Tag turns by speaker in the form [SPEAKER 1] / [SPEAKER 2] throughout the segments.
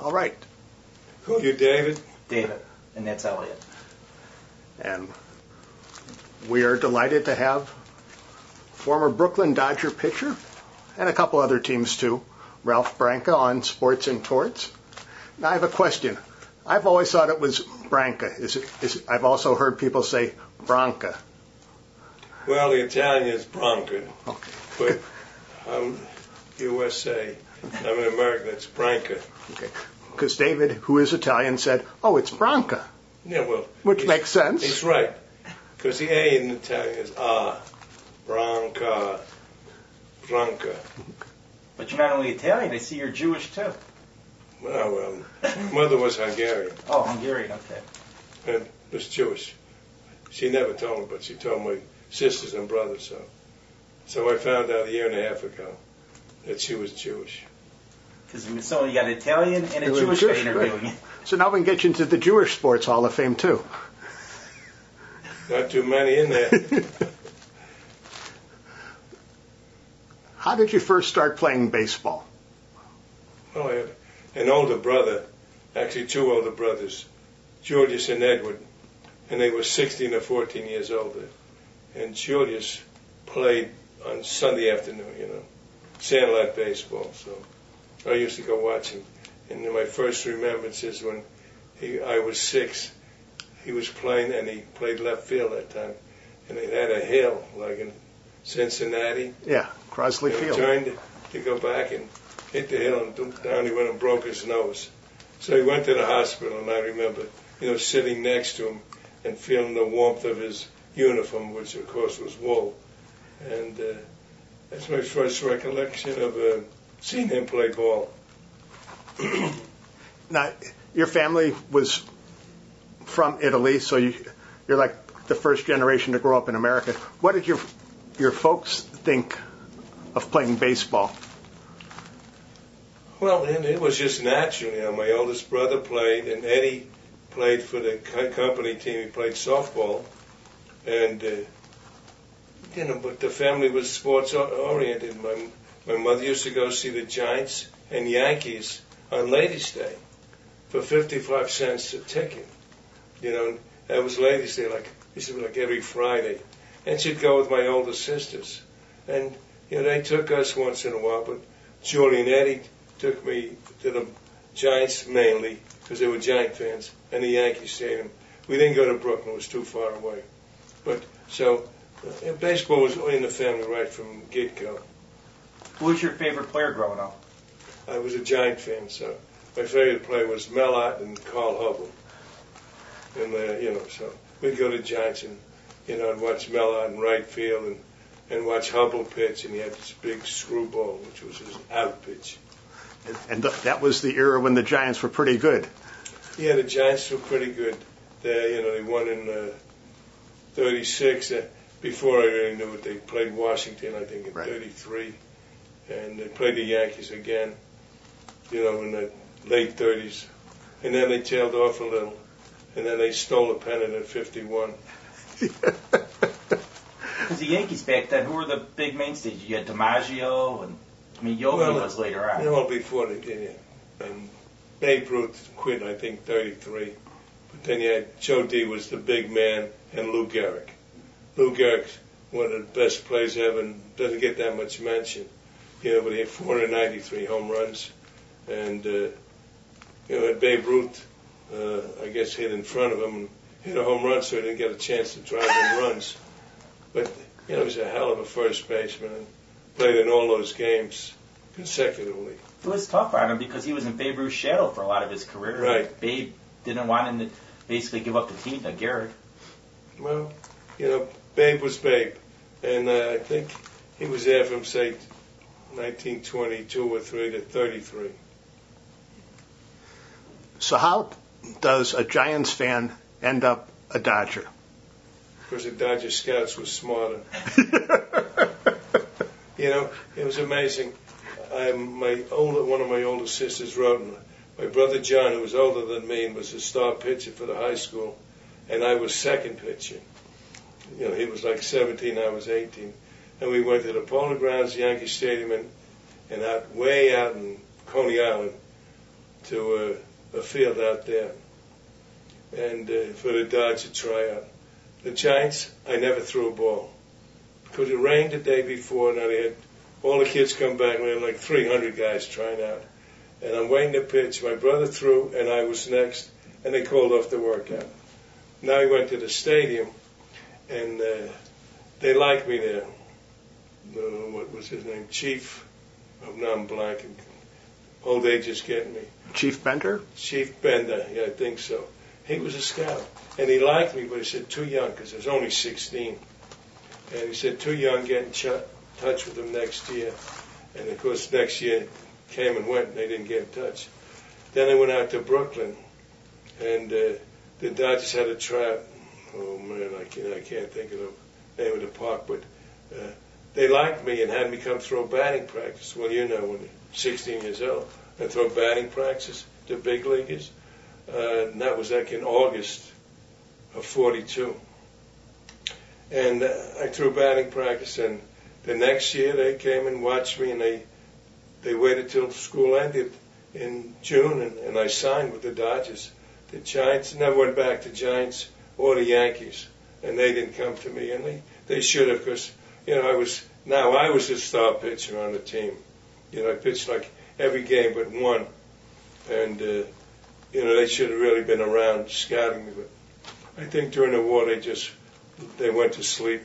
[SPEAKER 1] All right.
[SPEAKER 2] Who are you, David?
[SPEAKER 3] David, and that's Elliot.
[SPEAKER 1] And we are delighted to have former Brooklyn Dodger pitcher and a couple other teams too, Ralph Branca on Sports and Torts. Now I have a question. I've always thought it was Branca. Is it, is I've also heard people say Branca.
[SPEAKER 2] Well, the Italian is Branca.
[SPEAKER 1] Okay.
[SPEAKER 2] But I'm USA. I'm an American. It's Branca.
[SPEAKER 1] Okay. Because David, who is Italian, said, "Oh, it's Branca,"
[SPEAKER 2] Yeah, well.
[SPEAKER 1] which makes sense.
[SPEAKER 2] He's right. Because the A in Italian is A. Branca. Branca.
[SPEAKER 3] But you're not only Italian, I see you're Jewish too.
[SPEAKER 2] Well, well, my mother was Hungarian
[SPEAKER 3] Oh, Hungarian, okay.
[SPEAKER 2] and was Jewish. She never told me, but she told my sisters and brothers so. So I found out a year and a half ago that she was Jewish.
[SPEAKER 3] Because so you got an Italian and a
[SPEAKER 1] You're
[SPEAKER 3] Jewish guy
[SPEAKER 1] Jewish,
[SPEAKER 3] interviewing you.
[SPEAKER 1] So now we can get you into the Jewish Sports Hall of Fame too.
[SPEAKER 2] Not too many in there.
[SPEAKER 1] How did you first start playing baseball?
[SPEAKER 2] Well, I had an older brother, actually two older brothers, Julius and Edward, and they were 16 or 14 years older. And Julius played on Sunday afternoon, you know, sandlot baseball. So I used to go watch him. And my first remembrance is when he, I was six, he was playing, and he played left field that time. And it had a hill, like in Cincinnati.
[SPEAKER 1] Yeah, Crosley
[SPEAKER 2] And he
[SPEAKER 1] Field.
[SPEAKER 2] turned to go back and hit the hill and down. He went and broke his nose. So he went to the hospital, and I remember, you know, sitting next to him and feeling the warmth of his uniform, which of course was wool. And uh, that's my first recollection of uh, seeing him play ball.
[SPEAKER 1] Now, your family was from Italy, so you, you're like the first generation to grow up in America. What did your your folks think of playing baseball?
[SPEAKER 2] Well, and it was just natural. You know, my oldest brother played, and Eddie played for the company team. He played softball, and uh, you know, but the family was sports oriented. My my mother used to go see the Giants and Yankees on Ladies' Day for fifty-five cents a ticket. You know, that was Ladies' Day. Like used to be like every Friday, and she'd go with my older sisters, and you know, they took us once in a while, but Julie and Eddie took me to the Giants mainly because they were Giant fans and the Yankee Stadium. We didn't go to Brooklyn; it was too far away. But so uh, baseball was in the family right from get go.
[SPEAKER 3] Who was your favorite player growing up?
[SPEAKER 2] I was a Giant fan, so my favorite player was Mel Ott and Carl Hubbell. And uh, you know, so we'd go to Giants and you know, and watch Mel Ott in right field and and watch Hubbell pitch, and he had this big screwball, which was his out pitch.
[SPEAKER 1] And th- that was the era when the Giants were pretty good.
[SPEAKER 2] Yeah, the Giants were pretty good. They, you know, they won in uh, '36. Uh, before I really knew it, they played Washington, I think, in
[SPEAKER 1] Right.
[SPEAKER 2] '33, and they played the Yankees again. You know, in the late '30s, and then they tailed off a little, and then they stole a pennant at '51.
[SPEAKER 3] Because the Yankees back then, who were the big mainstays? You had DiMaggio, and I mean Yogi
[SPEAKER 2] Well,
[SPEAKER 3] was later on.
[SPEAKER 2] Know, before they did it, and Babe Ruth quit, I think, '33. But then you had Joe D was the big man, and Lou Gehrig. Lou Gehrig's one of the best players ever, and doesn't get that much mention. You know, but he had 493 home runs, and uh, you know, had Babe Ruth, uh, I guess, hit in front of him and hit a home run, so he didn't get a chance to drive in runs. But you know, he was a hell of a first baseman and played in all those games consecutively.
[SPEAKER 3] It was tough on him because he was in Babe Ruth's shadow for a lot of his career.
[SPEAKER 2] Right.
[SPEAKER 3] Babe didn't want him to basically give up the team to Garrett.
[SPEAKER 2] Well, you know, Babe was Babe, and uh, I think he was there from say 1922 or three to 33.
[SPEAKER 1] So how does a Giants fan end up a Dodger?
[SPEAKER 2] Because the Dodger scouts were smarter. You know, it was amazing. I, my older, one of my older sisters wrote, and my brother John, who was older than me and was a star pitcher for the high school, and I was second pitcher. You know, he was like 17, I was 18, and we went to the Polo Grounds, Yankee Stadium, and and out way out in Coney Island, to a, a field out there, and uh, for the Dodger tryout. The Giants, I never threw a ball because it rained the day before, and I had all the kids come back, we had like 300 guys trying out. And I'm waiting to pitch. My brother threw, and I was next, and they called off the workout. Now he went to the stadium, and uh, they liked me there. Uh, what was his name? Chief. Now I'm blanking. Old age is getting me.
[SPEAKER 1] Chief Bender?
[SPEAKER 2] Chief Bender, yeah, I think so. He was a scout, and he liked me, but he said too young because I was only 16. And he said too young, get in ch- touch with him next year. And of course, next year came and went, and they didn't get in touch. Then I went out to Brooklyn, and uh, the Dodgers had a trap. Oh man, I can't, I can't think of the name of the park, but uh, they liked me and had me come throw batting practice. Well, you know, when you're 16 years old, and throw batting practice to big leaguers. Uh, and that was like in August of 42. And uh, I threw batting practice, and the next year they came and watched me, and they they waited till school ended in June, and, and I signed with the Dodgers. The Giants never went back to Giants or the Yankees, and they didn't come to me, and they they should have, because you know I was now I was the star pitcher on the team. You know I pitched like every game but one, and uh, you know they should have really been around scouting me, but I think during the war they just they went to sleep.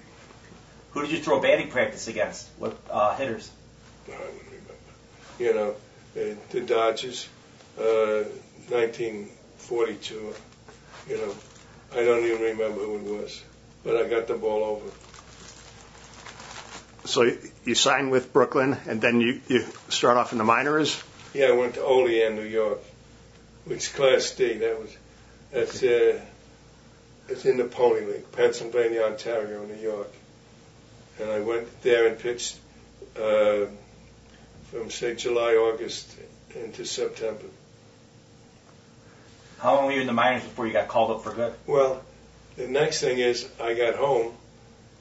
[SPEAKER 3] Who did you throw batting practice against? What uh, hitters?
[SPEAKER 2] I don't remember. You know, uh, the Dodgers, uh, 1942. You know, I don't even remember who it was, but I got the ball over.
[SPEAKER 1] So you sign with Brooklyn, and then you, you start off in the minors.
[SPEAKER 2] Yeah, I went to Olean, New York, which is Class D. That was that's uh, it's in the Pony League, Pennsylvania, Ontario, New York, and I went there and pitched uh, from say July, August into September.
[SPEAKER 3] How long were you in the minors before you got called up for good?
[SPEAKER 2] Well, the next thing is I got home,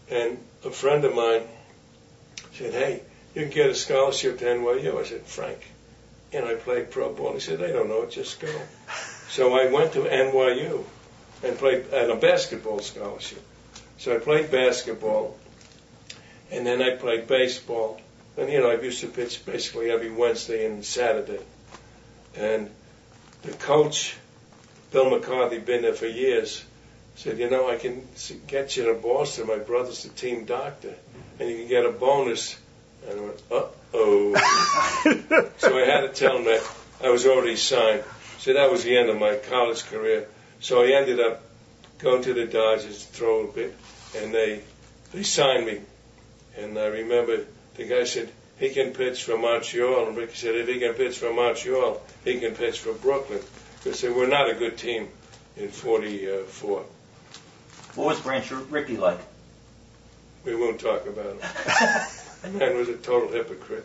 [SPEAKER 2] and a friend of mine said, "Hey, you can get a scholarship to NYU." I said, "Frank," and I played pro ball. He said, "They don't know it, just go." So I went to NYU and played at a basketball scholarship. So I played basketball, and then I played baseball. And you know, I used to pitch basically every Wednesday and Saturday. And the coach, Bill McCarthy, been there for years, said, you know, I can get you to Boston. My brother's the team doctor, and you can get a bonus. And I went, uh oh. so I had to tell him that I was already signed. So that was the end of my college career. So I ended up going to the Dodgers, to throw a bit, and they they signed me. And I remember the guy said he can pitch for Montreal, and Rickey said if he can pitch for Montreal, he can pitch for Brooklyn because they were not a good team in '44.
[SPEAKER 3] What was Branch Rickey like?
[SPEAKER 2] We won't talk about him. the man was a total hypocrite.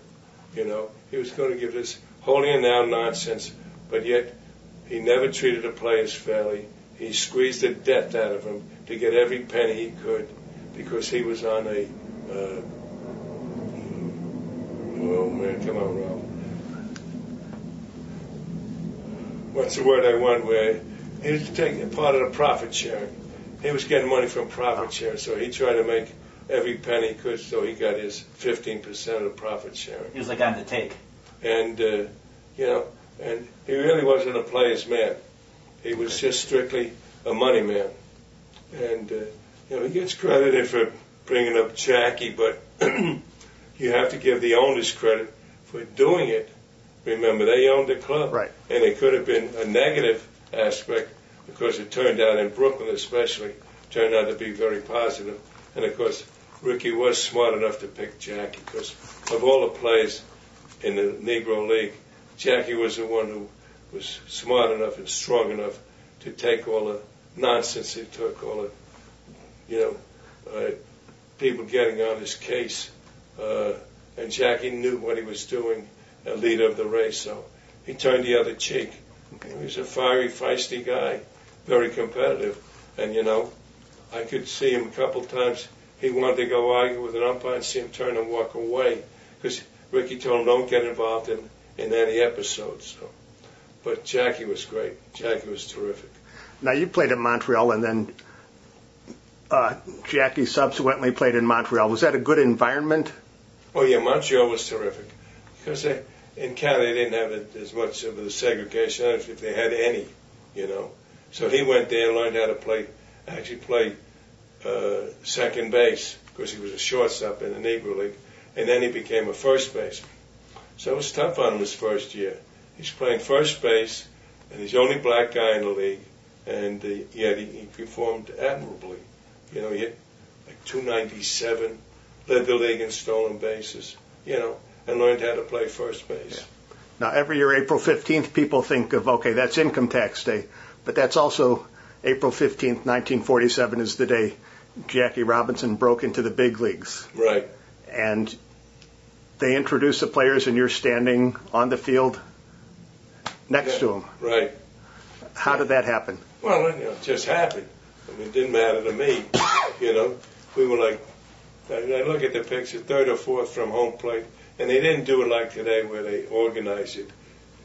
[SPEAKER 2] You know, he was going to give this holy and now nonsense, but yet he never treated the players fairly. He squeezed the death out of them to get every penny he could because he was on a. Uh, oh man, come on, Ralph. What's the word I want? Where he was taking part of the profit sharing. He was getting money from profit sharing, so he tried to make every penny he could, so he got his 15% of the profit sharing.
[SPEAKER 3] He was like on the take.
[SPEAKER 2] And uh, you know, and he really wasn't a player's man. He was just strictly a money man. And, uh, you know, he gets credited for bringing up Jackie, but you have to give the owners credit for doing it. Remember, they owned the club.
[SPEAKER 1] Right.
[SPEAKER 2] And it could have been a negative aspect because it turned out in Brooklyn especially, turned out to be very positive. And of course, Rickey was smart enough to pick Jackie because of all the players in the Negro League, Jackie was the one who was smart enough and strong enough to take all the nonsense he took, all the, you know, uh, people getting on his case. Uh, and Jackie knew what he was doing, a leader of the race, so he turned the other cheek. He was a fiery, feisty guy, very competitive. And, you know, I could see him a couple times. He wanted to go argue with an umpire and see him turn and walk away because Rickey told him, don't get involved in in any episodes. So, But Jackie was great. Jackie was terrific.
[SPEAKER 1] Now you played in Montreal, and then uh, Jackie subsequently played in Montreal. Was that a good environment?
[SPEAKER 2] Oh yeah, Montreal was terrific because they, in Canada they didn't have as much of the segregation if they had any, you know. So he went there and learned how to play, actually play uh, second base because he was a shortstop in the Negro League, and then he became a first baseman. So it was tough on him his first year. He's playing first base, and he's the only black guy in the league, and uh, yet he, he performed admirably. You know, he hit like 297, led the league in stolen bases, you know, and learned how to play first base.
[SPEAKER 1] Yeah. Now, every year, April 15th, people think of, okay, that's income tax day, but that's also April 15th, 1947 is the day Jackie Robinson broke into the big leagues.
[SPEAKER 2] Right.
[SPEAKER 1] And they introduce the players, and you're standing on the field next
[SPEAKER 2] yeah,
[SPEAKER 1] to them.
[SPEAKER 2] Right.
[SPEAKER 1] How did that happen?
[SPEAKER 2] Well, you know, it just happened. I mean, it didn't matter to me. You know, we were like, I look at the picture, third or fourth from home plate, and they didn't do it like today where they organize it.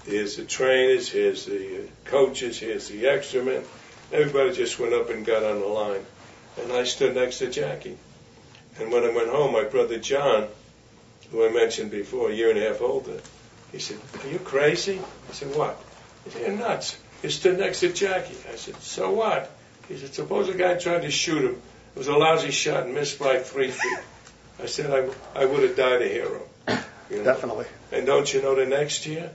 [SPEAKER 2] Here's the trainers, here's the uh, coaches, here's the extra men. Everybody just went up and got on the line. And I stood next to Jackie. And when I went home, my brother John, who I mentioned before, a year and a half older, he said, Are you crazy? I said, What? He said, You're nuts. You stood next to Jackie. I said, So what? He said, Suppose a guy tried to shoot him. It was a lousy shot and missed by three feet. I said, I, I would have died a hero.
[SPEAKER 1] You know? Definitely.
[SPEAKER 2] And don't you know the next year?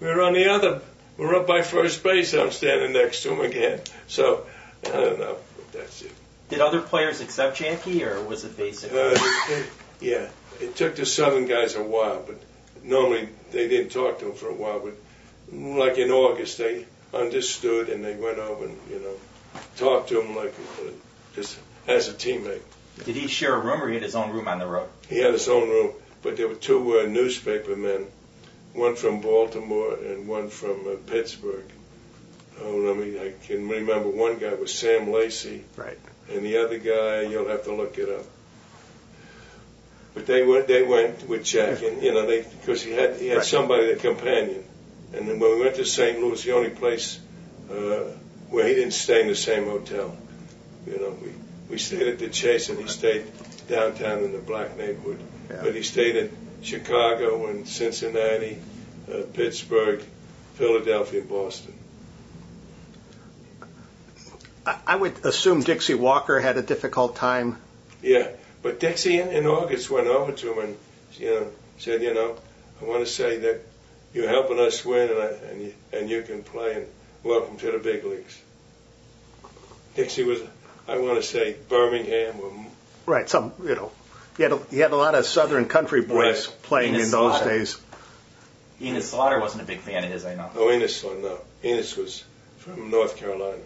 [SPEAKER 2] We were on the other, we're up by first base. I'm standing next to him again. So, I don't know. That's it.
[SPEAKER 3] Did other players accept Jackie, or was it basically?
[SPEAKER 2] Uh, it, yeah, it took the Southern guys a while, but normally they didn't talk to him for a while. But like in August, they understood and they went over and you know talked to him like uh, just as a teammate.
[SPEAKER 3] Did he share a room, or he had his own room on the road?
[SPEAKER 2] He had his own room, but there were two uh, newspaper men, one from Baltimore and one from uh, Pittsburgh. Oh, I mean, I can remember one guy was Sam Lacy,
[SPEAKER 1] right,
[SPEAKER 2] and the other guy you'll have to look it up. But they went, they went with Jack, and you know, they because he had he had right. somebody, a companion, and then when we went to St. Louis, the only place uh, where he didn't stay in the same hotel. You know, we we stayed at the Chase, and he stayed downtown in the black neighborhood. Yeah. But he stayed in Chicago and Cincinnati, uh, Pittsburgh, Philadelphia, and Boston.
[SPEAKER 1] I would assume Dixie Walker had a difficult time.
[SPEAKER 2] Yeah, but Dixie in, in August went over to him and you know said, you know, I want to say that you're helping us win, and I, and you, and you can play, and welcome to the big leagues. Dixie was, I want to say, Birmingham or
[SPEAKER 1] right. Some you know, he had a, he had a lot of Southern country boys right. playing Enos in those Slaughter. days.
[SPEAKER 3] Enos Slaughter wasn't a big fan of his, I know.
[SPEAKER 2] Oh, Enos, no. Enos was from North Carolina.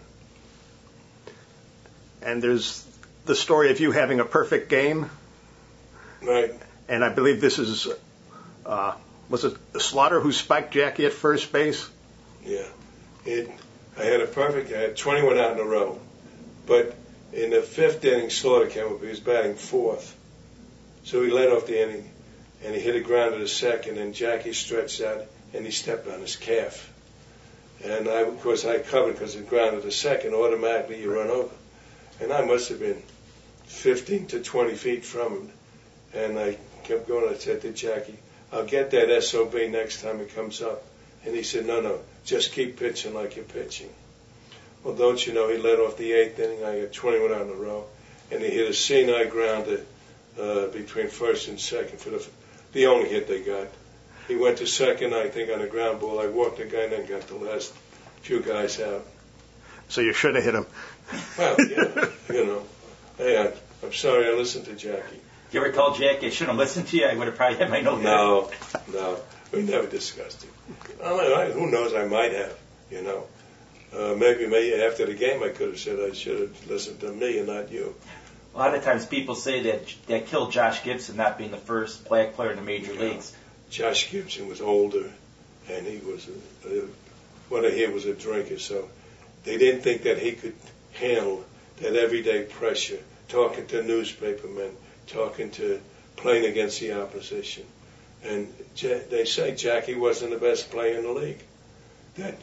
[SPEAKER 1] And there's the story of you having a perfect game.
[SPEAKER 2] Right.
[SPEAKER 1] And I believe this is, uh, was it Slaughter who spiked Jackie at first base?
[SPEAKER 2] Yeah. It, I had a perfect, I had 21 out in a row. But in the fifth inning, Slaughter came up. He was batting fourth. So he led off the inning, and he hit a grounder to second, and Jackie stretched out, and he stepped on his calf. And I, of course, I covered because it grounded to second. Automatically, you run over. And I must have been 15 to 20 feet from him. And I kept going. I said to Jackie, I'll get that SOB next time it comes up. And he said, no, no, just keep pitching like you're pitching. Well, don't you know, he led off the eighth inning. I got 21 on the row. And he hit a seeing-eye grounder uh, between first and second for the, the only hit they got. He went to second, I think, on a ground ball. I walked the guy and then got the last few guys out.
[SPEAKER 1] So you should have hit him.
[SPEAKER 2] Well, yeah, you know. Hey, I, I'm sorry I listened to Jackie.
[SPEAKER 3] Do you ever tell Jackie I shouldn't have listened to you? I would have probably had my note.
[SPEAKER 2] No, no, we never discussed it. I, who knows? I might have. You know, uh, maybe maybe after the game I could have said I should have listened to me and not you.
[SPEAKER 3] A lot of times people say that that killed Josh Gibson not being the first black player in the major yeah. leagues.
[SPEAKER 2] Josh Gibson was older, and he was a, a, what I hear was a drinker, so they didn't think that he could handle that everyday pressure, talking to newspapermen, talking to playing against the opposition. And they say Jackie wasn't the best player in the league. That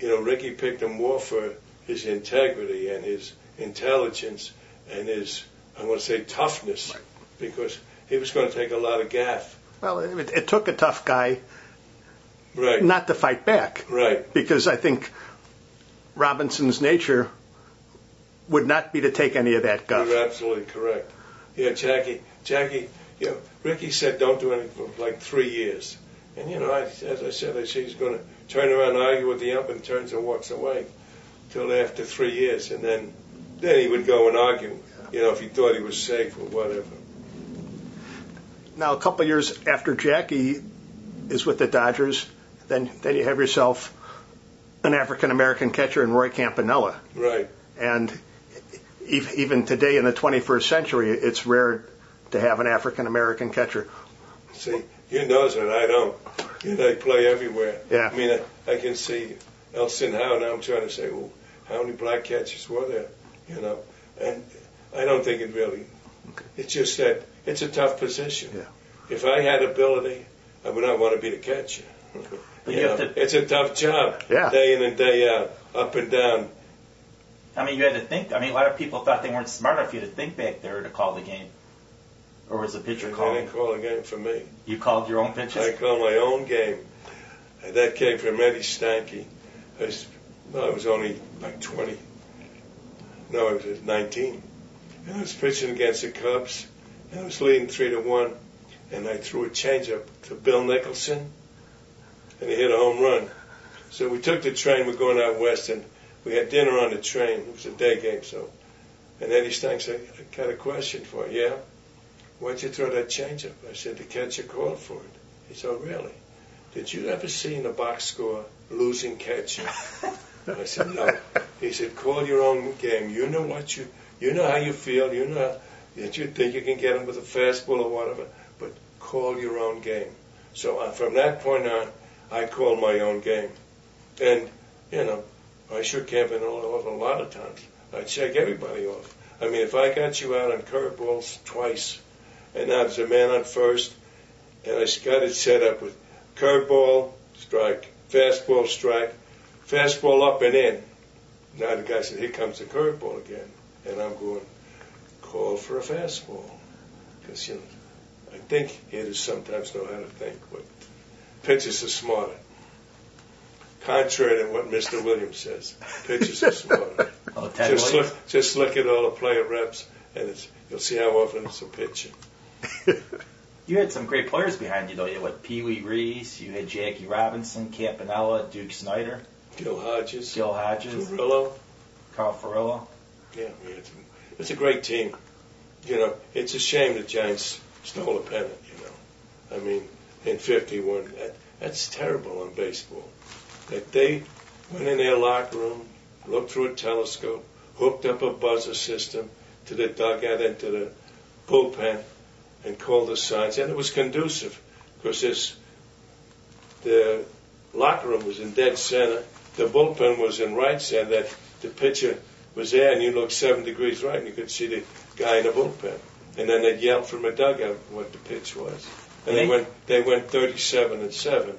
[SPEAKER 2] you know, Rickey picked him more for his integrity and his intelligence and his, I want to say, toughness,
[SPEAKER 1] Right.
[SPEAKER 2] because he was going to take a lot of gaff.
[SPEAKER 1] Well, it, it took a tough guy
[SPEAKER 2] Right.
[SPEAKER 1] not to fight back
[SPEAKER 2] right.
[SPEAKER 1] because I think Robinson's nature would not be to take any of that guff.
[SPEAKER 2] You're absolutely correct. Yeah, Jackie, Jackie, you know, Rickey said don't do anything for like three years. And, you know, I, as I said, I see he's going to turn around and argue with the ump and turns and walks away till after three years. And then, then he would go and argue, you know, if he thought he was safe or whatever.
[SPEAKER 1] Now, a couple of years after Jackie is with the Dodgers, then then you have yourself an African American catcher in Roy Campanella,
[SPEAKER 2] Right.
[SPEAKER 1] and even today in the 21st century, it's rare to have an African American catcher.
[SPEAKER 2] See, you knows it, I don't. You know, they play everywhere.
[SPEAKER 1] Yeah.
[SPEAKER 2] I mean, I, I can see Elston Howard, and I'm trying to say, well, how many black catchers were there? You know, and I don't think it really. It's just that it's a tough position.
[SPEAKER 1] Yeah.
[SPEAKER 2] If I had ability, I would not want to be the catcher.
[SPEAKER 3] But
[SPEAKER 2] you
[SPEAKER 3] you
[SPEAKER 2] know,
[SPEAKER 3] have to-
[SPEAKER 2] it's a tough job.
[SPEAKER 1] Yeah.
[SPEAKER 2] Day in and day out, up and down.
[SPEAKER 3] I mean, you had to think. I mean, a lot of people thought they weren't smart enough for you to think back there to call the game, or was the pitcher
[SPEAKER 2] And they
[SPEAKER 3] calling?
[SPEAKER 2] didn't call a game for me.
[SPEAKER 3] You called your own pitches.
[SPEAKER 2] I call my own game. And that came from Eddie Stanky. I was, well, I was only like 20. No, I was 19. And I was pitching against the Cubs. And I was leading 3 to 1. And I threw a changeup to Bill Nicholson. And he hit a home run. So we took the train. We're going out west. And we had dinner on the train. It was a day game. So, And Eddie Stanky said, I got a question for you. Yeah? Why'd you throw that changeup? I said, the catcher called for it. He said, oh, really? Did you ever see in a box score losing catcher? I said, no. He said, call your own game. You know what you, you know how you feel. You know that you think you can get him with a fastball or whatever, but call your own game. So uh, from that point on, I called my own game. And, you know, I shook Campanella off a lot of times. I'd shake everybody off. I mean, if I got you out on curveballs twice, and now there's a man on first, and I got it set up with curveball, strike, fastball, strike, fastball up and in. Now the guy said, here comes the curveball again. And I'm going, call for a fastball. Because, you know, I think hitters sometimes know how to think, but pitchers are smarter. Contrary to what Mr. Williams says, pitchers are smarter.
[SPEAKER 3] Oh, Ted
[SPEAKER 2] just
[SPEAKER 3] Williams.
[SPEAKER 2] look, just look at all the player reps, and it's, you'll see how often it's a pitcher.
[SPEAKER 3] You had some great players behind you, though. You had what, Pee Wee Reese, you had Jackie Robinson, Campanella, Duke Snider,
[SPEAKER 2] Gil Hodges,
[SPEAKER 3] Gil Hodges,
[SPEAKER 2] Furillo.
[SPEAKER 3] Carl Furillo.
[SPEAKER 2] Yeah, it's, it's a great team. You know, it's a shame the Giants stole a pennant. You know, I mean, in '51, that, that's terrible on baseball. That they went in their locker room, looked through a telescope, hooked up a buzzer system to the dugout and to the bullpen, and called the signs, and it was conducive because this the locker room was in dead center, the bullpen was in right center. That the pitcher was there, and you looked seven degrees right, and you could see the guy in the bullpen. And then they'd yell from a dugout what the pitch was. And they
[SPEAKER 3] They-
[SPEAKER 2] went they went 37 and seven.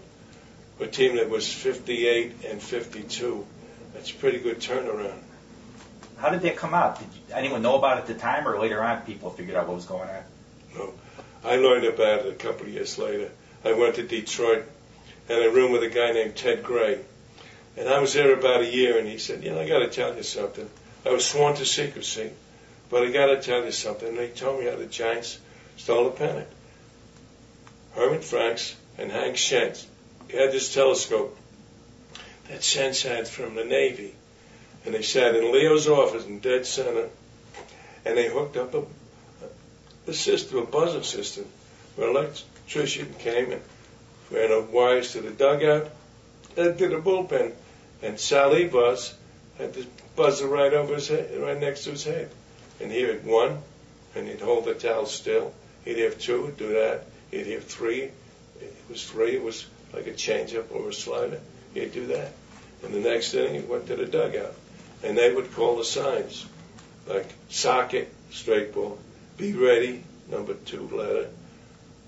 [SPEAKER 2] A team that was 58 and 52. That's a pretty good turnaround.
[SPEAKER 3] How did that come out? Did anyone know about it at the time, or later on people figured out what was going on?
[SPEAKER 2] No, I learned about it a couple of years later. I went to Detroit and I roomed with a guy named Ted Gray. And I was there about a year, and he said, You know, I got to tell you something. I was sworn to secrecy, but I got to tell you something. They told me how the Giants stole the pennant. Herman Franks and Hank Schenz had this telescope that Schenz had from the Navy. And they sat in Leo's office in dead center, and they hooked up a, a system, a buzzer system, where an electrician came and ran the wires to the dugout and to the bullpen. And Sal Yvars had the buzzer right over his head, right next to his head. And he'd have one, and he'd hold the towel still. He'd have two, do that. He'd have three. It was three. It was like a changeup or a slider. He'd do that. And the next inning, he went to the dugout. And they would call the signs, like socket, straight ball, be ready, number two letter,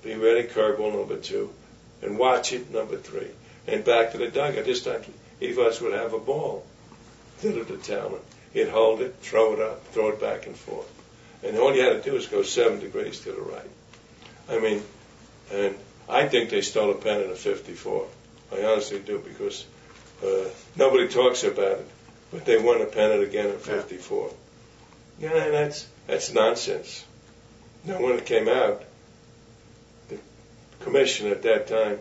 [SPEAKER 2] be ready, curveball, number two, and watch it, number three. And back to the dugout. This time, us would have a ball of the talent. He'd hold it, throw it up, throw it back and forth. And all you had to do was go seven degrees to the right. I mean, and I think they stole a pennant at 54. I honestly do because uh, nobody talks about it, but they won a pennant again at 54. Yeah, and that's that's nonsense. Now, when it came out, the commission at that time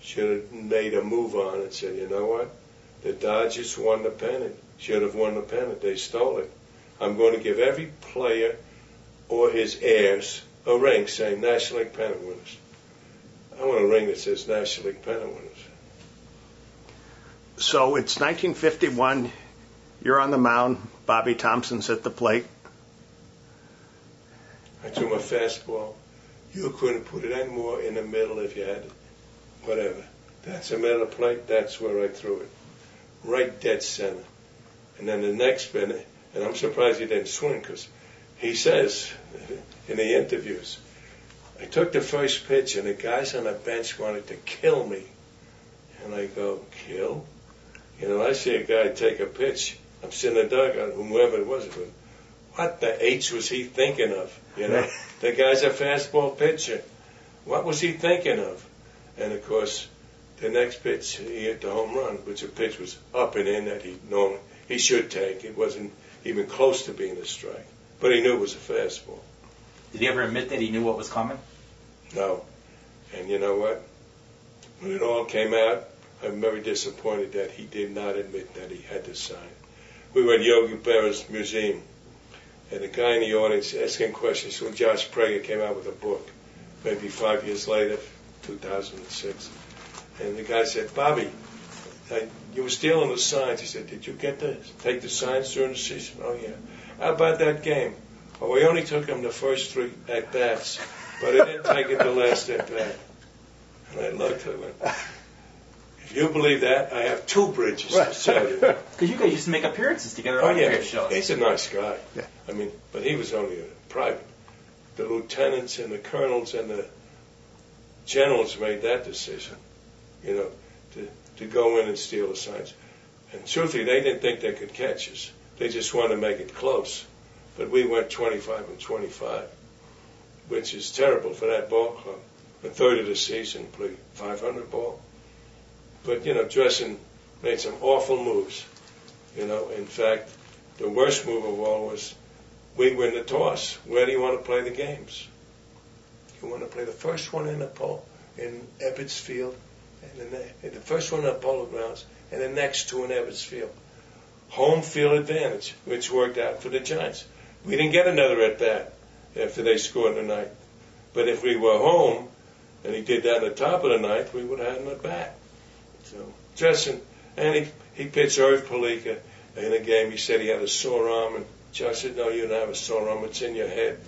[SPEAKER 2] should have made a move on and said, you know what? The Dodgers won the pennant. Should have won the pennant. They stole it. I'm going to give every player or his heirs a ring saying National League pennant winners. I want a ring that says National League pennant winners.
[SPEAKER 1] So it's 1951. You're on the mound. Bobby Thomson's at the plate.
[SPEAKER 2] I threw my fastball. You couldn't put it any more in the middle if you had it. Whatever. That's the middle plate. That's where I threw it. Right dead center. And then the next minute, and I'm surprised he didn't swing because he says in the interviews, I took the first pitch and the guys on the bench wanted to kill me. And I go, kill? You know, I see a guy take a pitch. I'm sitting in the dugout, whoever it was, but what the H was he thinking of? You know, the guy's a fastball pitcher. What was he thinking of? And of course, the next pitch he hit the home run, which the pitch was up and in that he normally he should take. It wasn't even close to being a strike, but he knew it was a fastball.
[SPEAKER 3] Did he ever admit that he knew what was coming?
[SPEAKER 2] No. And you know what? When it all came out, I'm very disappointed that he did not admit that he had to sign. We were at Yogi Berra's museum and the guy in the audience asking questions when Josh Prager came out with a book, maybe five years later, 2006. And the guy said, Bobby, I, you were stealing the signs. He said, Did you get to take the signs during the season? Oh, yeah. How about that game? Well, we only took him the first three at bats, but I didn't take it the last at bat. And I looked at him. If you believe that, I have two bridges right. to sell you.
[SPEAKER 3] Because you guys used to make appearances together oh, on
[SPEAKER 2] yeah.
[SPEAKER 3] shows.
[SPEAKER 2] He's a nice guy.
[SPEAKER 1] Yeah.
[SPEAKER 2] I mean, but he was only a private. The lieutenants and the colonels and the generals made that decision, you know, to, to go in and steal the signs. And truthfully, they didn't think they could catch us. They just wanted to make it close. But we went 25 and 25, which is terrible for that ball club. A third of the season, play 500 ball. But, you know, Dressen made some awful moves. You know, in fact, the worst move of all was we win the toss. Where do you want to play the games? You want to play the first one in the pole in Ebbets Field, and the, the first one at Polo Grounds, and the next two in Ebbets Field. Home field advantage, which worked out for the Giants. We didn't get another at bat after they scored the ninth. But if we were home, and he did that in the top of the ninth, we would have had him at bat. So Dressen, and he, he pitched Erv Palica in a game. He said he had a sore arm, and Josh said, "No, you don't have a sore arm. It's in your head."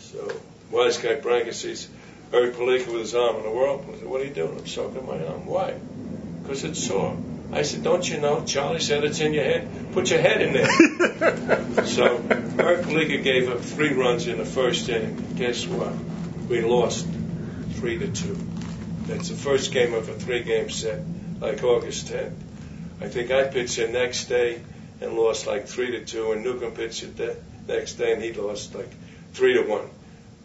[SPEAKER 2] So wise guy Branca sees Erv Palica with his arm in the world. I said, "What are you doing?" I'm soaking my arm. Why? Because it's sore. I said, "Don't you know?" Charlie said, "It's in your head. Put your head in there." so Erv Palica gave up three runs in the first inning. Guess what? We lost three to two. That's the first game of a three-game set, like August 10th. I think I pitched the next day and lost like three to two, and Newcombe pitched the next day and he lost like three to one.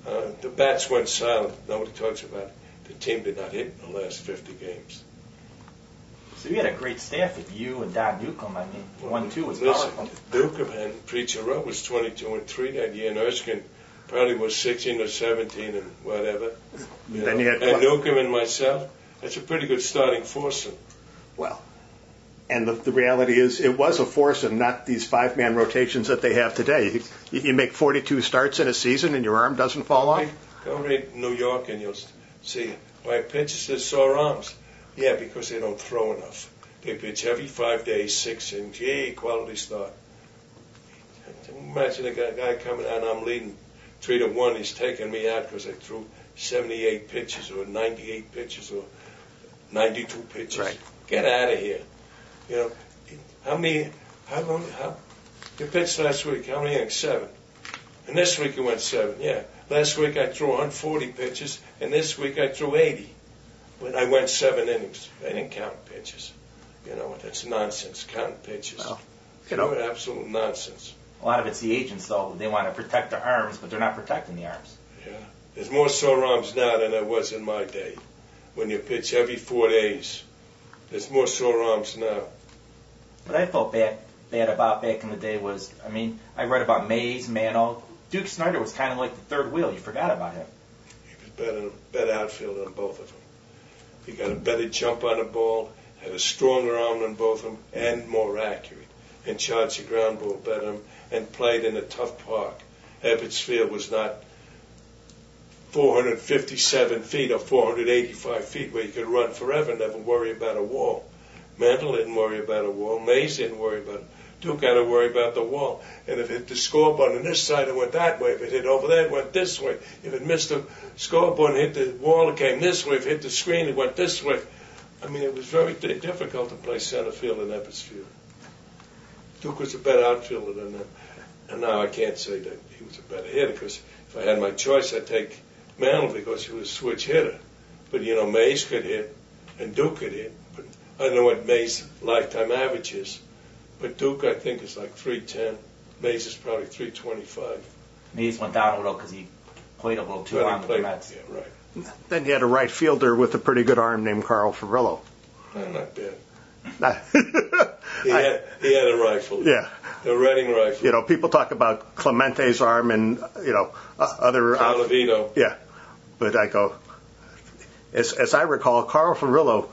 [SPEAKER 2] Uh, the bats went silent. Nobody talks about it. The team did not hit in the last 50 games.
[SPEAKER 3] So you had a great staff with you and Don Newcombe. I mean, well, one two was
[SPEAKER 2] listen,
[SPEAKER 3] powerful.
[SPEAKER 2] Newcombe and Preacher Roe was 22 and three that year, and Erskine probably was 16 or 17 and whatever. You then know. you had and Newcombe and myself. That's a pretty good starting foursome.
[SPEAKER 1] Well, and the, the reality is it was a foursome, not these five-man rotations that they have today. You, you make 42 starts in a season and your arm doesn't fall off.
[SPEAKER 2] Go read New York and you'll see why pitchers have sore arms. Yeah, because they don't throw enough. They pitch every five days, six and gee, quality start. Imagine a guy, guy coming out and I'm leading three to one, he's taking me out because I threw 78 pitches or 98 pitches or 92 pitches.
[SPEAKER 1] Right.
[SPEAKER 2] Get out of here. You know, how many, how long, how, you pitched last week, how many innings? Seven. And this week you went seven, yeah. Last week I threw 140 pitches, and this week I threw 80. But I went seven innings. I didn't count pitches. You know, that's nonsense. Counting pitches.
[SPEAKER 1] Well, you know.
[SPEAKER 2] Absolute nonsense.
[SPEAKER 3] A lot of it's the agents, though. They want to protect their arms, but they're not protecting the arms.
[SPEAKER 2] Yeah. There's more sore arms now than there was in my day. When you pitch every four days, there's more sore arms now.
[SPEAKER 3] What I felt bad bad about back in the day was, I mean, I read about Mays, Mantle. Duke Snider was kind of like the third wheel. You forgot about him.
[SPEAKER 2] He was better, better outfielder than both of them. He got a better jump on the ball, had a stronger arm than both of them, and more accurate, and charged the ground ball better, and played in a tough park. Ebbets Field was not 457 feet or 485 feet where you could run forever, and never worry about a wall. Mantle didn't worry about a wall. Mays didn't worry about it. Duke had to worry about the wall. And if it hit the scoreboard on this side, it went that way. If it hit over there, it went this way. If it missed the scoreboard and hit the wall, it came this way. If it hit the screen, it went this way. I mean, it was very difficult to play center field in Ebbets Field. Duke was a better outfielder than them. And now I can't say that he was a better hitter because if I had my choice, I'd take Mantle because he was a switch hitter. But, you know, Mays could hit and Duke could hit. But I don't know what Mays' lifetime average is. But Duke, I think, is like 310. Mays is probably 325.
[SPEAKER 3] Mays went down a little because he played a little too
[SPEAKER 2] But
[SPEAKER 3] long with the Mets.
[SPEAKER 2] Yeah, right.
[SPEAKER 1] Then he had a right fielder with a pretty good arm named Carl Furillo.
[SPEAKER 2] Eh, not bad.
[SPEAKER 1] I-
[SPEAKER 2] He had, he had a rifle.
[SPEAKER 1] yeah.
[SPEAKER 2] The Reading rifle.
[SPEAKER 1] You know, people talk about Clemente's arm and, you know, uh, other. out-
[SPEAKER 2] Colavito.
[SPEAKER 1] yeah. But I go, as, as I recall, Carl Furillo,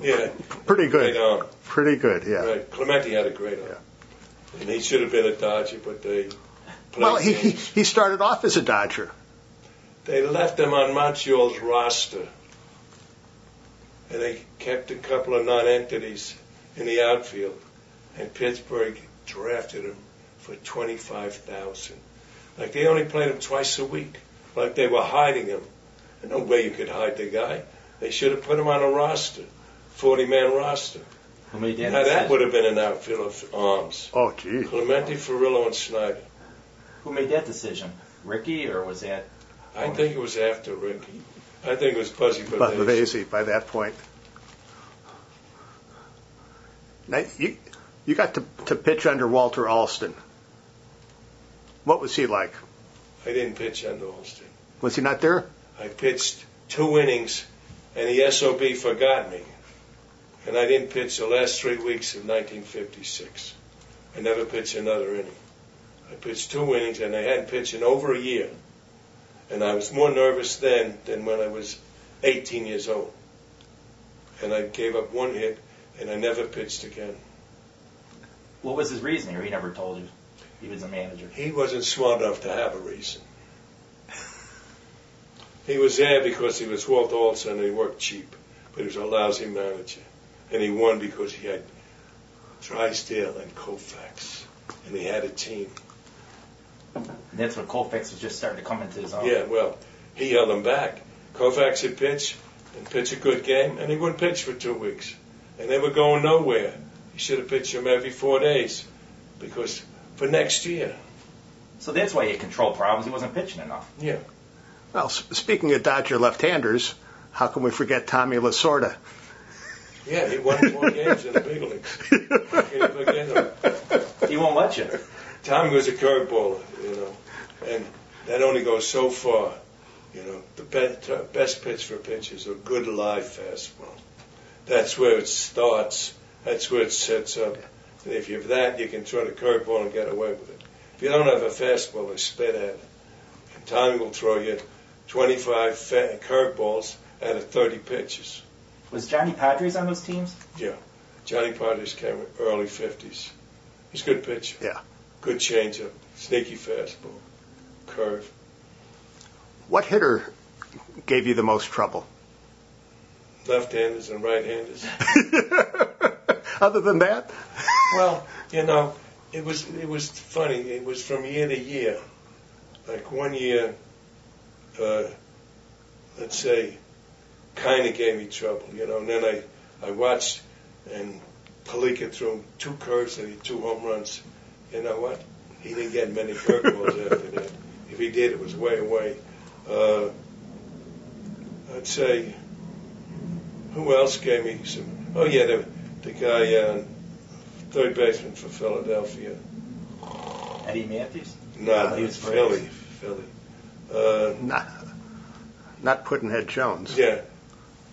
[SPEAKER 2] Yeah.
[SPEAKER 1] pretty
[SPEAKER 2] Great
[SPEAKER 1] good.
[SPEAKER 2] arm.
[SPEAKER 1] Pretty good, yeah.
[SPEAKER 2] Right. Clemente had a great uh, arm. And he should have been a Dodger, but they
[SPEAKER 1] Well, he, he, he started off as a Dodger.
[SPEAKER 2] They left him on Montreal's roster. And they kept a couple of non-entities in the outfield. And Pittsburgh drafted him for 25000 Like they only played him twice a week. Like they were hiding him. There's no way you could hide the guy. They should have put him on a roster. 40-man roster.
[SPEAKER 3] Who made that
[SPEAKER 2] Now that would have been an outfield of arms.
[SPEAKER 1] Oh, gee.
[SPEAKER 2] Clemente, Furillo, and Snider.
[SPEAKER 3] Who made that decision? Rickey, or was that?
[SPEAKER 2] I think it was after Rickey. I think it was Buzzy
[SPEAKER 1] But
[SPEAKER 2] Bavasi.
[SPEAKER 1] Bavasi by that point. Now, you, you got to, to pitch under Walter Alston. What was he like?
[SPEAKER 2] I didn't pitch under Alston.
[SPEAKER 1] Was he not there?
[SPEAKER 2] I pitched two innings, and the SOB forgot me. And I didn't pitch the last three weeks of 1956. I never pitched another inning. I pitched two innings, and I hadn't pitched in over a year. And I was more nervous then than when I was 18 years old. And I gave up one hit, and I never pitched again.
[SPEAKER 3] What was his reasoning, or he never told you? He was a manager.
[SPEAKER 2] He wasn't smart enough to have a reason. He was there because he was Walt Alston and he worked cheap, but he was a lousy manager. And he won because he had Drysdale and Koufax, and he had a team.
[SPEAKER 3] And that's when Koufax was just starting to come into his own.
[SPEAKER 2] Yeah, well, he held them back. Koufax would pitch and pitch a good game, and he wouldn't pitch for two weeks. And they were going nowhere. He should have pitched him every four days because for next year.
[SPEAKER 3] So that's why he had control problems. He wasn't pitching enough.
[SPEAKER 2] Yeah.
[SPEAKER 1] Well, speaking of Dodger left-handers, how can we forget Tommy Lasorda?
[SPEAKER 2] Yeah, he won four games in the big leagues. Can you forget him?
[SPEAKER 3] He won't let you.
[SPEAKER 2] Tommy was a curveballer, you know, and that only goes so far. You know, the best, best pitch for pitch is a good live fastball. That's where it starts. That's where it sets up. And if you have that, you can throw the curveball and get away with it. If you don't have a fastball, they spit at it. And Tommy will throw you 25 fa- curveballs out of 30 pitches.
[SPEAKER 3] Was Johnny Podres on those teams? Yeah.
[SPEAKER 2] Johnny Podres came in early 50s. He's a good pitcher.
[SPEAKER 1] Yeah.
[SPEAKER 2] Good changeup, sneaky fastball, curve.
[SPEAKER 1] What hitter gave you the most trouble?
[SPEAKER 2] Left-handers and right-handers.
[SPEAKER 1] Other than that?
[SPEAKER 2] Well, you know, it was it was funny. It was from year to year. Like one year, uh, let's say, kind of gave me trouble, you know. And then I I watched, and Palica threw two curves and he two home runs. You know what? He didn't get many curveballs after that. If he did, it was way away. Uh, I'd say, who else gave me some? Oh yeah, the the guy, uh, third baseman for Philadelphia.
[SPEAKER 3] Eddie Mathews.
[SPEAKER 2] No,
[SPEAKER 3] He was
[SPEAKER 2] Philly,
[SPEAKER 3] great.
[SPEAKER 2] Philly. Uh,
[SPEAKER 1] Not, not Puddinhead Jones.
[SPEAKER 2] yeah,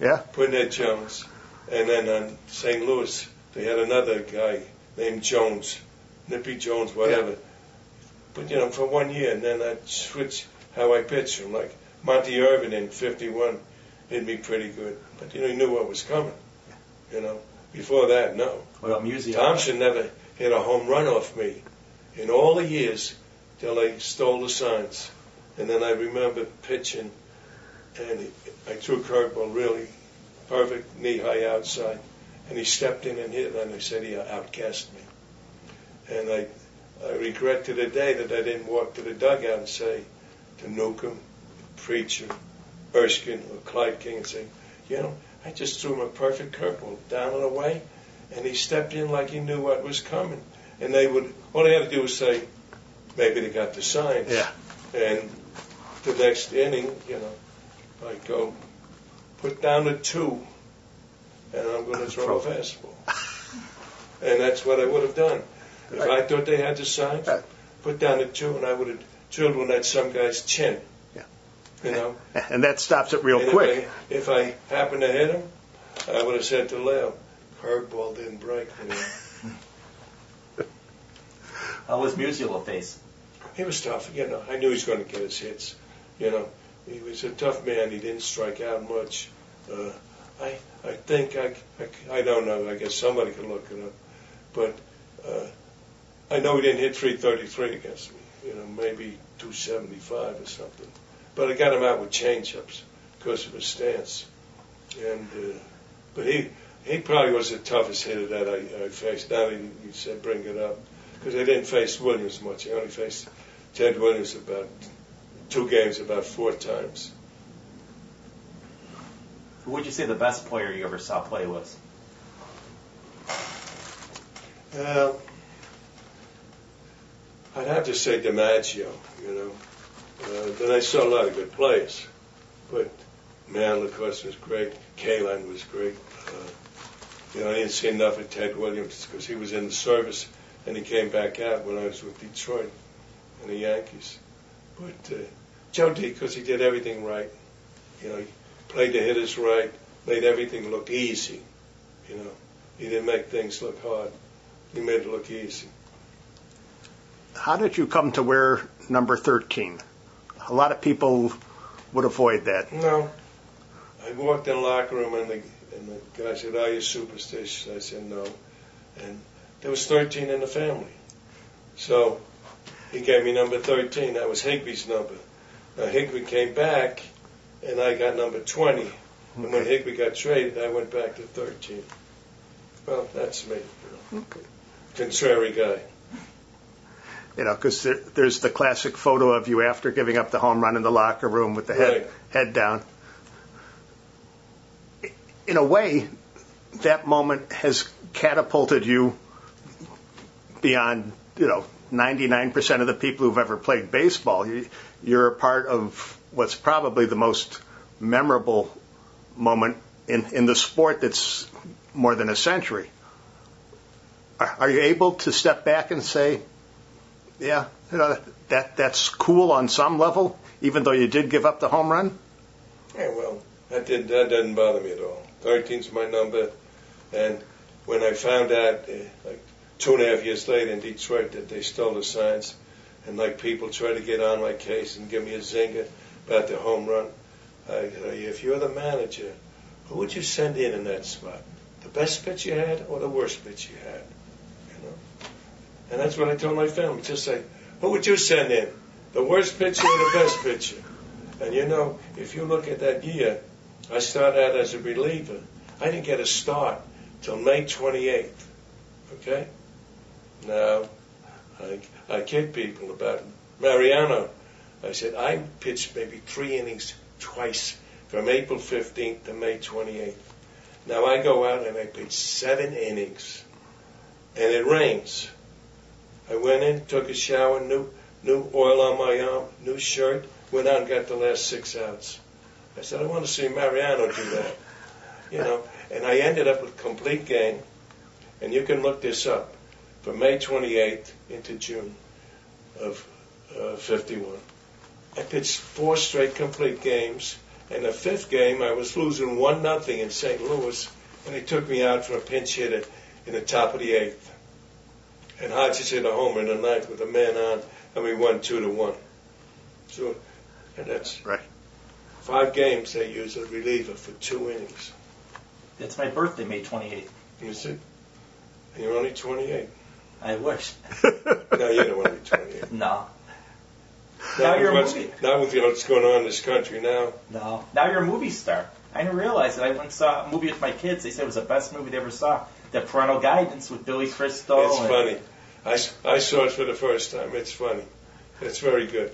[SPEAKER 1] Yeah?
[SPEAKER 2] Puddinhead Jones. And then on St. Louis, they had another guy named Jones, Nippy Jones, whatever. But, you know, for one year, and then I switched how I pitched him. Like Monte Irvin in 51 hit me pretty good. But, you know, he knew what was coming. You know, before that, no.
[SPEAKER 3] What about
[SPEAKER 2] Thomson never hit a home run off me in all the years till I stole the signs. And then I remember pitching, and I threw a curveball really perfect, knee high outside, and he stepped in and hit, and I said he outcast me. And I, I regret to the day that I didn't walk to the dugout and say to Newcombe, Preacher, Erskine, or Clyde King and say, you know, I just threw him a perfect curveball down and away, and he stepped in like he knew what was coming. And they would, all they had to do was say, maybe they got the signs.
[SPEAKER 1] Yeah.
[SPEAKER 2] And the next inning, you know, I go, put down a two, and I'm going to throw a fastball. And that's what I would have done. If I thought they had the signs,
[SPEAKER 1] Right.
[SPEAKER 2] put down a two, and I would have drilled one at some guy's chin.
[SPEAKER 1] Yeah.
[SPEAKER 2] You know?
[SPEAKER 1] And that stops it real
[SPEAKER 2] And
[SPEAKER 1] quick.
[SPEAKER 2] If I, if I happened to hit him, I would have said to Leo, curveball didn't break. You know?
[SPEAKER 3] How was Musial face?
[SPEAKER 2] He was tough. You know, I knew he was going to get his hits. You know, he was a tough man. He didn't strike out much. Uh, I I think I, I I don't know. I guess somebody can look it up. But uh, I know he didn't hit 333 against me. You know, maybe 275 or something. But I got him out with changeups because of his stance. And uh, but he he probably was the toughest hitter that I, I faced. Now that you you said bring it up because I didn't face Williams much. I only faced Ted Williams about two games, about four times.
[SPEAKER 3] Who would you say the best player you ever saw play was?
[SPEAKER 2] Well, I'd have to say DiMaggio, you know. Uh, then I saw a lot of good plays. But man, Lacoste was great. Kaline was great. Uh, you know, I didn't see enough of Ted Williams because he was in the service and he came back out when I was with Detroit and the Yankees. But uh, Joe D, because he did everything right. You know, he played the hitters right, made everything look easy. You know, he didn't make things look hard. He made it look easy.
[SPEAKER 1] How did you come to wear number 13? A lot of people would avoid that.
[SPEAKER 2] No. I walked in the locker room and the, and the guy said, Are you superstitious? I said, No. And there was 13 in the family. So he gave me number 13. That was Higbe's number. Now Higbe came back and I got number 20. And when Higbe got traded, I went back to 13. Well, that's me. You know. Contrary guy.
[SPEAKER 1] You know, because there, there's the classic photo of you after giving up the home run in the locker room with the head
[SPEAKER 2] Right.
[SPEAKER 1] head down. In a way, that moment has catapulted you beyond, you know, 99% of the people who've ever played baseball. You, you're a part of what's probably the most memorable moment in, in the sport that's more than a century. Are, are you able to step back and say, yeah, you know, that that's cool on some level, even though you did give up the home run.
[SPEAKER 2] Yeah, well, that did that doesn't bother me at all. Thirteen's my number, and when I found out, uh, like two and a half years later in Detroit, that they stole the signs, and like people try to get on my case and give me a zinger about the home run, I, if you're the manager, who would you send in in that spot? The best pitch you had or the worst pitch you had? You know, and that's what I told my family. Just say, who would you send in? The worst pitcher or the best pitcher? And you know, if you look at that year, I started out as a reliever. I didn't get a start till May 28th. Okay? Now, I, I kid people about Mariano. I said, I pitched maybe three innings twice from April 15th to May 28th. Now I go out and I pitch seven innings. And it rains. I went in, took a shower, new, new oil on my arm, new shirt, went out and got the last six outs. I said, I want to see Mariano do that. You know, and I ended up with complete game. and you can look this up, from May 28th into June of uh, 51. I pitched four straight complete games. And the fifth game, I was losing one nothing in St. Louis, and they took me out for a pinch hitter in the top of the eighth. And Hodges hit a homer in the ninth with a man on, and we won two to one. So, and that's
[SPEAKER 1] Right.
[SPEAKER 2] five games. They use a reliever for two innings.
[SPEAKER 3] That's my birthday, May 28th.
[SPEAKER 2] You see? And you're only 28.
[SPEAKER 3] I wish.
[SPEAKER 2] No, you don't want to be 28.
[SPEAKER 3] No.
[SPEAKER 2] Not
[SPEAKER 3] Now you're a
[SPEAKER 2] with what's,
[SPEAKER 3] movie.
[SPEAKER 2] not with what's going on in this country now.
[SPEAKER 3] No. Now you're a movie star. I didn't realize that. I went and saw a movie with my kids. They said it was the best movie they ever saw. The Parental Guidance with Billy Crystal.
[SPEAKER 2] It's
[SPEAKER 3] and-
[SPEAKER 2] funny. I saw it for the first time. It's funny. It's very good.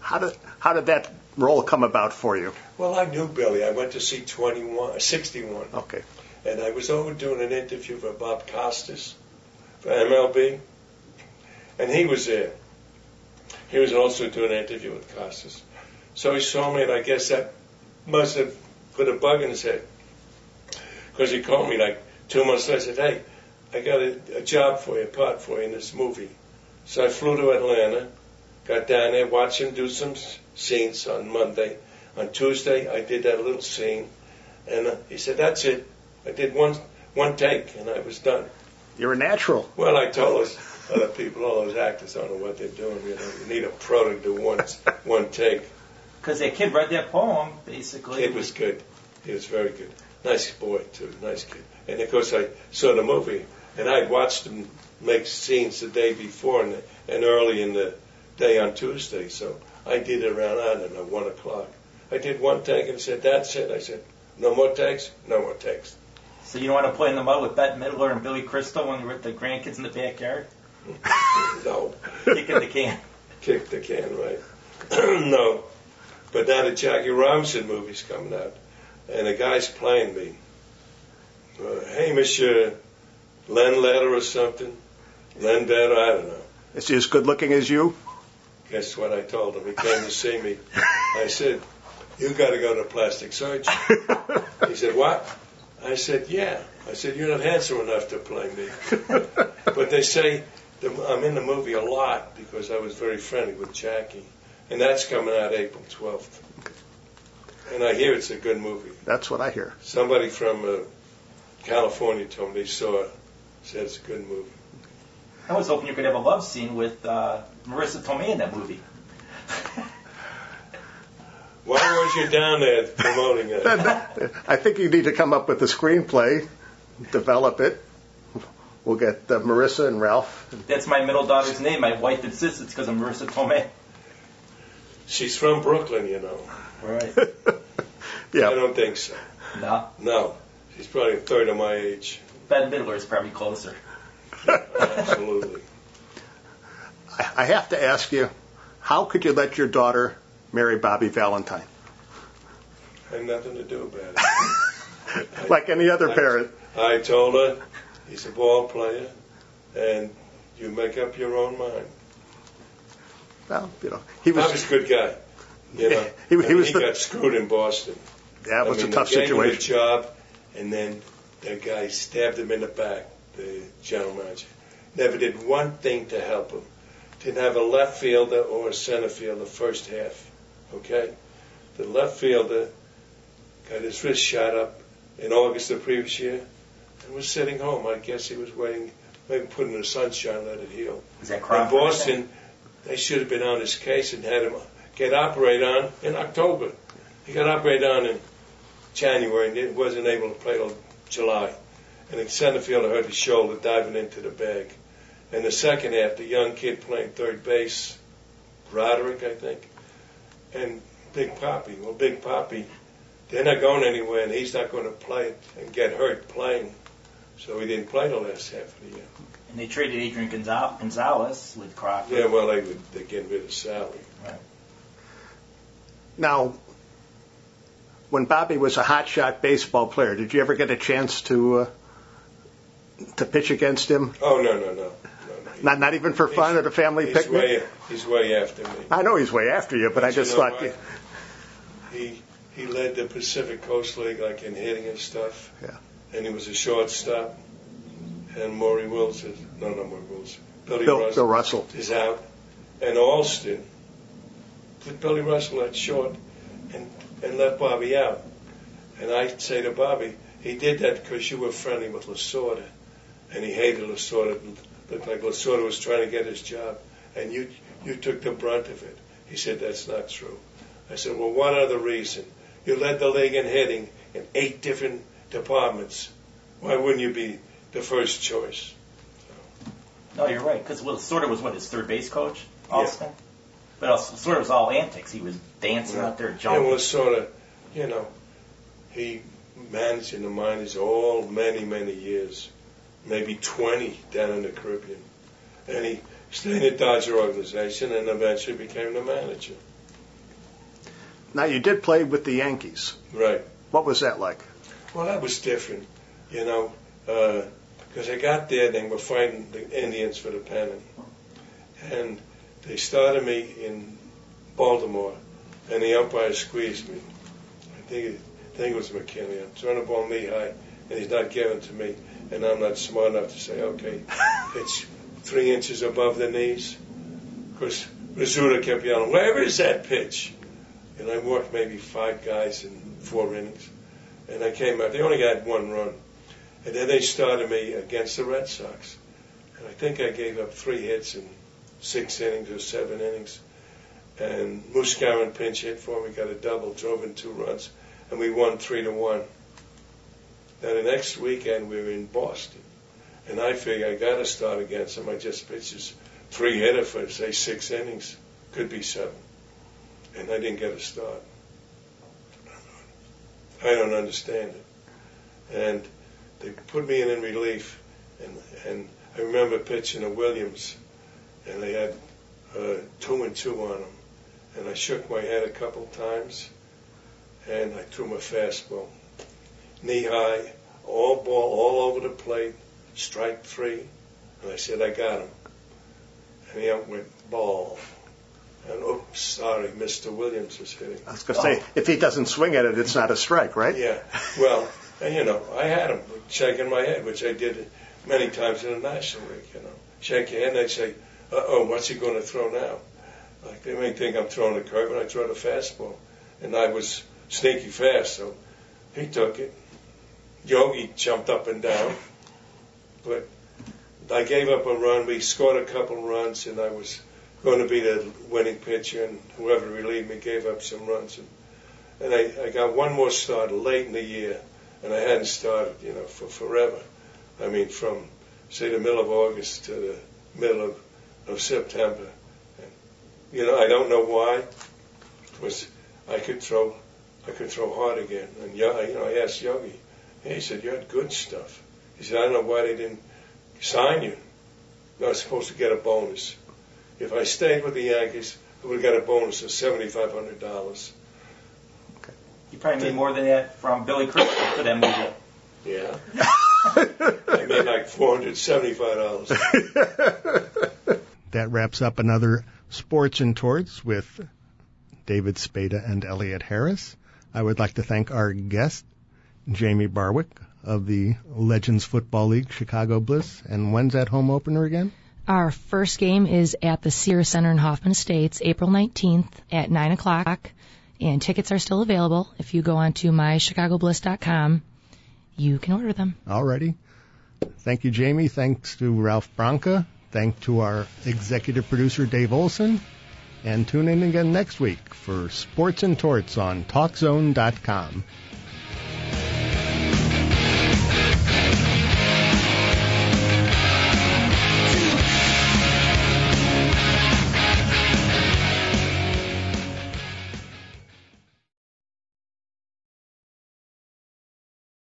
[SPEAKER 1] How did how did that role come about for you?
[SPEAKER 2] Well, I knew Billy. I went to see 21, 61,
[SPEAKER 1] Okay.
[SPEAKER 2] and I was over doing an interview for Bob Costas for MLB, and he was there. He was also doing an interview with Costas. So he saw me, and I guess that must have put a bug in his head. Because he called me like two months later and said, Hey, I got a, a job for you, a part for you in this movie. So I flew to Atlanta, got down there, watched him do some scenes on Monday. On Tuesday, I did that little scene, and uh, he said, "That's it. I did one one take, and I was done."
[SPEAKER 1] You're a natural.
[SPEAKER 2] Well, I told those other people, all those actors, don't know what they're doing. You know, you need a pro to do one one take.
[SPEAKER 3] Because that kid read that poem, basically.
[SPEAKER 2] Kid was good. He was very good. Nice boy too. Nice kid. And of course, I saw the movie, and I watched him make scenes the day before and, and early in the day on Tuesday. So I did it around I don't know one o'clock. I did one take and said, "That's it." I said, "No more takes. No more takes."
[SPEAKER 3] So you don't want to play in the mud with Bette Midler and Billy Crystal when you're with the grandkids in the backyard?
[SPEAKER 2] No.
[SPEAKER 3] Kicking the can.
[SPEAKER 2] kick the can, right? no. But now the Jackie Robinson movie's coming out, and a guy's playing me. Uh, hey, Monsieur Len Letter or something? Len Better, I don't know.
[SPEAKER 1] Is he as good looking as you?
[SPEAKER 2] Guess what I told him? He came to see me. I said, you got to go to plastic surgeon. He said, what? I said, yeah. I said, you're not handsome enough to play me. But they say the, I'm in the movie a lot because I was very friendly with Jackie. And that's coming out April 12th. And I hear it's a good movie.
[SPEAKER 1] That's what I hear.
[SPEAKER 2] Somebody from uh, California told me they saw it, said it's a good movie.
[SPEAKER 3] I was hoping you could have a love scene with uh, Marisa Tomei in that movie.
[SPEAKER 2] Why was you down there promoting it?
[SPEAKER 1] I think you need to come up with a screenplay, develop it. We'll get uh, Marissa and Ralph.
[SPEAKER 3] That's my middle daughter's name. My wife insists it's because of Marisa Tomei.
[SPEAKER 2] She's from Brooklyn, you know.
[SPEAKER 3] Right.
[SPEAKER 2] I don't think so.
[SPEAKER 3] No.
[SPEAKER 2] No. She's probably a third of my age.
[SPEAKER 3] Bette Midler is probably closer.
[SPEAKER 2] Absolutely.
[SPEAKER 1] I I have to ask you, how could you let your daughter marry Bobby Valentine?
[SPEAKER 2] I had nothing to do about it.
[SPEAKER 1] Like any other
[SPEAKER 2] I-
[SPEAKER 1] parent.
[SPEAKER 2] I told her he's a ball player, and you make up your own mind.
[SPEAKER 1] Well, you know, he was.
[SPEAKER 2] a good guy. You know,
[SPEAKER 1] He- he
[SPEAKER 2] I
[SPEAKER 1] was
[SPEAKER 2] he
[SPEAKER 1] the-
[SPEAKER 2] got screwed in Boston.
[SPEAKER 1] That was
[SPEAKER 2] I mean,
[SPEAKER 1] a tough
[SPEAKER 2] him
[SPEAKER 1] situation.
[SPEAKER 2] a job, and then that guy stabbed him in the back. The general manager never did one thing to help him. Didn't have a left fielder or a center fielder first half. Okay, the left fielder got his wrist shot up in August of the previous year and was sitting home. I guess he was waiting, maybe put in the sunshine, let it heal.
[SPEAKER 3] Is that
[SPEAKER 2] In Boston, they should have been on his case and had him get operated on in October. He got operated on in January and it wasn't able to play till July. And the center fielder hurt his shoulder diving into the bag. In the second half, the young kid playing third base, Roderick, I think, and Big Papi. Well, Big Papi, they're not going anywhere, and he's not going to play it and get hurt playing. So he didn't play the last half of the year.
[SPEAKER 3] And they traded Adrian Gonzalez with Crawford.
[SPEAKER 2] Yeah, well, they would they get rid of Sally.
[SPEAKER 1] Now, when Bobby was a hotshot baseball player, did you ever get a chance to uh, to pitch against him?
[SPEAKER 2] Oh no no no no. no.
[SPEAKER 1] Not not even for fun at a family
[SPEAKER 2] he's
[SPEAKER 1] picnic.
[SPEAKER 2] way he's way after me.
[SPEAKER 1] I know he's way after you, but I
[SPEAKER 2] you
[SPEAKER 1] just thought.
[SPEAKER 2] what? He he led the Pacific Coast League like in hitting and stuff.
[SPEAKER 1] Yeah.
[SPEAKER 2] And he was a shortstop. and Maury Wills is no, no Maury Wills. Billy
[SPEAKER 1] Bill,
[SPEAKER 2] Russell
[SPEAKER 1] Bill Russell.
[SPEAKER 2] is out, and Alston put Billy Russell at short and and let Bobby out. And I say to Bobby, he did that because you were friendly with Lasorda, and he hated Lasorda. Like Lasorda was trying to get his job, and you you took the brunt of it. He said that's not true. I said, well, one other reason. You led the league in hitting in eight different departments. Why wouldn't you be the first choice?
[SPEAKER 3] No, you're right. Because well, sort was what his third base coach, Alston. But also, was all antics. He was dancing
[SPEAKER 2] Yeah.
[SPEAKER 3] out there,
[SPEAKER 2] And
[SPEAKER 3] jumping.
[SPEAKER 2] was sort of, you know, he managed in the minors all many, many years, maybe 20 down in the Caribbean. And he stayed in the Dodger organization and eventually became the manager.
[SPEAKER 1] Now you did play with the Yankees.
[SPEAKER 2] Right.
[SPEAKER 1] What was that like?
[SPEAKER 2] Well, that was different, you know, uh, because I got there and they were fighting the Indians for the pennant. And they started me in Baltimore, and the umpire squeezed me. I think, I think it was McKinley. I'm throwing the ball knee high, and he's not giving it to me. And I'm not smart enough to say, okay, it's three inches above the knees. Because Rizzuto kept yelling, where is that pitch? And I worked maybe five guys in four innings and I came out. They only got one run, and then they started me against the Red Sox, and I think I gave up three hits in six innings or seven innings. And Gowan pinch hit for me, got a double, drove in two runs, and we won three to one. Now the next weekend we were in Boston, and I figured I got to start against them. I just pitched three hitter for say six innings, could be seven, and I didn't get a start. I don't understand it. And they put me in in relief, and and I remember pitching to Williams, and they had uh, two and two on them, and I shook my head a couple times, and I threw my fastball, knee high, all ball all over the plate, strike three, and I said I got him, and he went ball. And oops, sorry, Mr. Williams was hitting.
[SPEAKER 1] I was going to say, if he doesn't swing at it, it's not a strike, right?
[SPEAKER 2] Yeah. Well, and, you know, I had him shaking my head, which I did many times in the National League. You know, shake your head, and they say, "Uh oh, what's he going to throw now?" Like they may think I'm throwing a curve, and I throw the fastball, and I was sneaky fast, so he took it. Yogi jumped up and down, but I gave up a run. We scored a couple runs, and I was going to be the winning pitcher, and whoever relieved me gave up some runs. And, and I, I got one more start late in the year, and I hadn't started, you know, for forever. I mean, from say the middle of August to the middle of, of September. And, you know, I don't know why. It was I could throw, I could throw hard again. And Yo- you know, I asked Yogi. He said, "You had good stuff." He said, "I don't know why they didn't sign you. I was supposed to get a bonus." If I stayed with the Yankees, I would have got a bonus of seventy-five hundred dollars.
[SPEAKER 3] You probably made more than that from Billy Crystal for that movie.
[SPEAKER 2] Yeah, I made like four hundred seventy-five dollars.
[SPEAKER 1] that wraps up another Sports and Torts with David Spada and Elliot Harris. I would like to thank our guest, Jamie Barwick of the Legends Football League Chicago Bliss. And when's that home opener again?
[SPEAKER 4] Our first game is at the Sears Center in Hoffman Estates, April 19th at 9 o'clock, and tickets are still available. If you go on to mychicagobliss.com, you can order them.
[SPEAKER 1] Alrighty. Thank you, Jamie. Thanks to Ralph Branca. Thank to our executive producer, Dave Olson. And tune in again next week for Sports and Torts on TalkZone.com.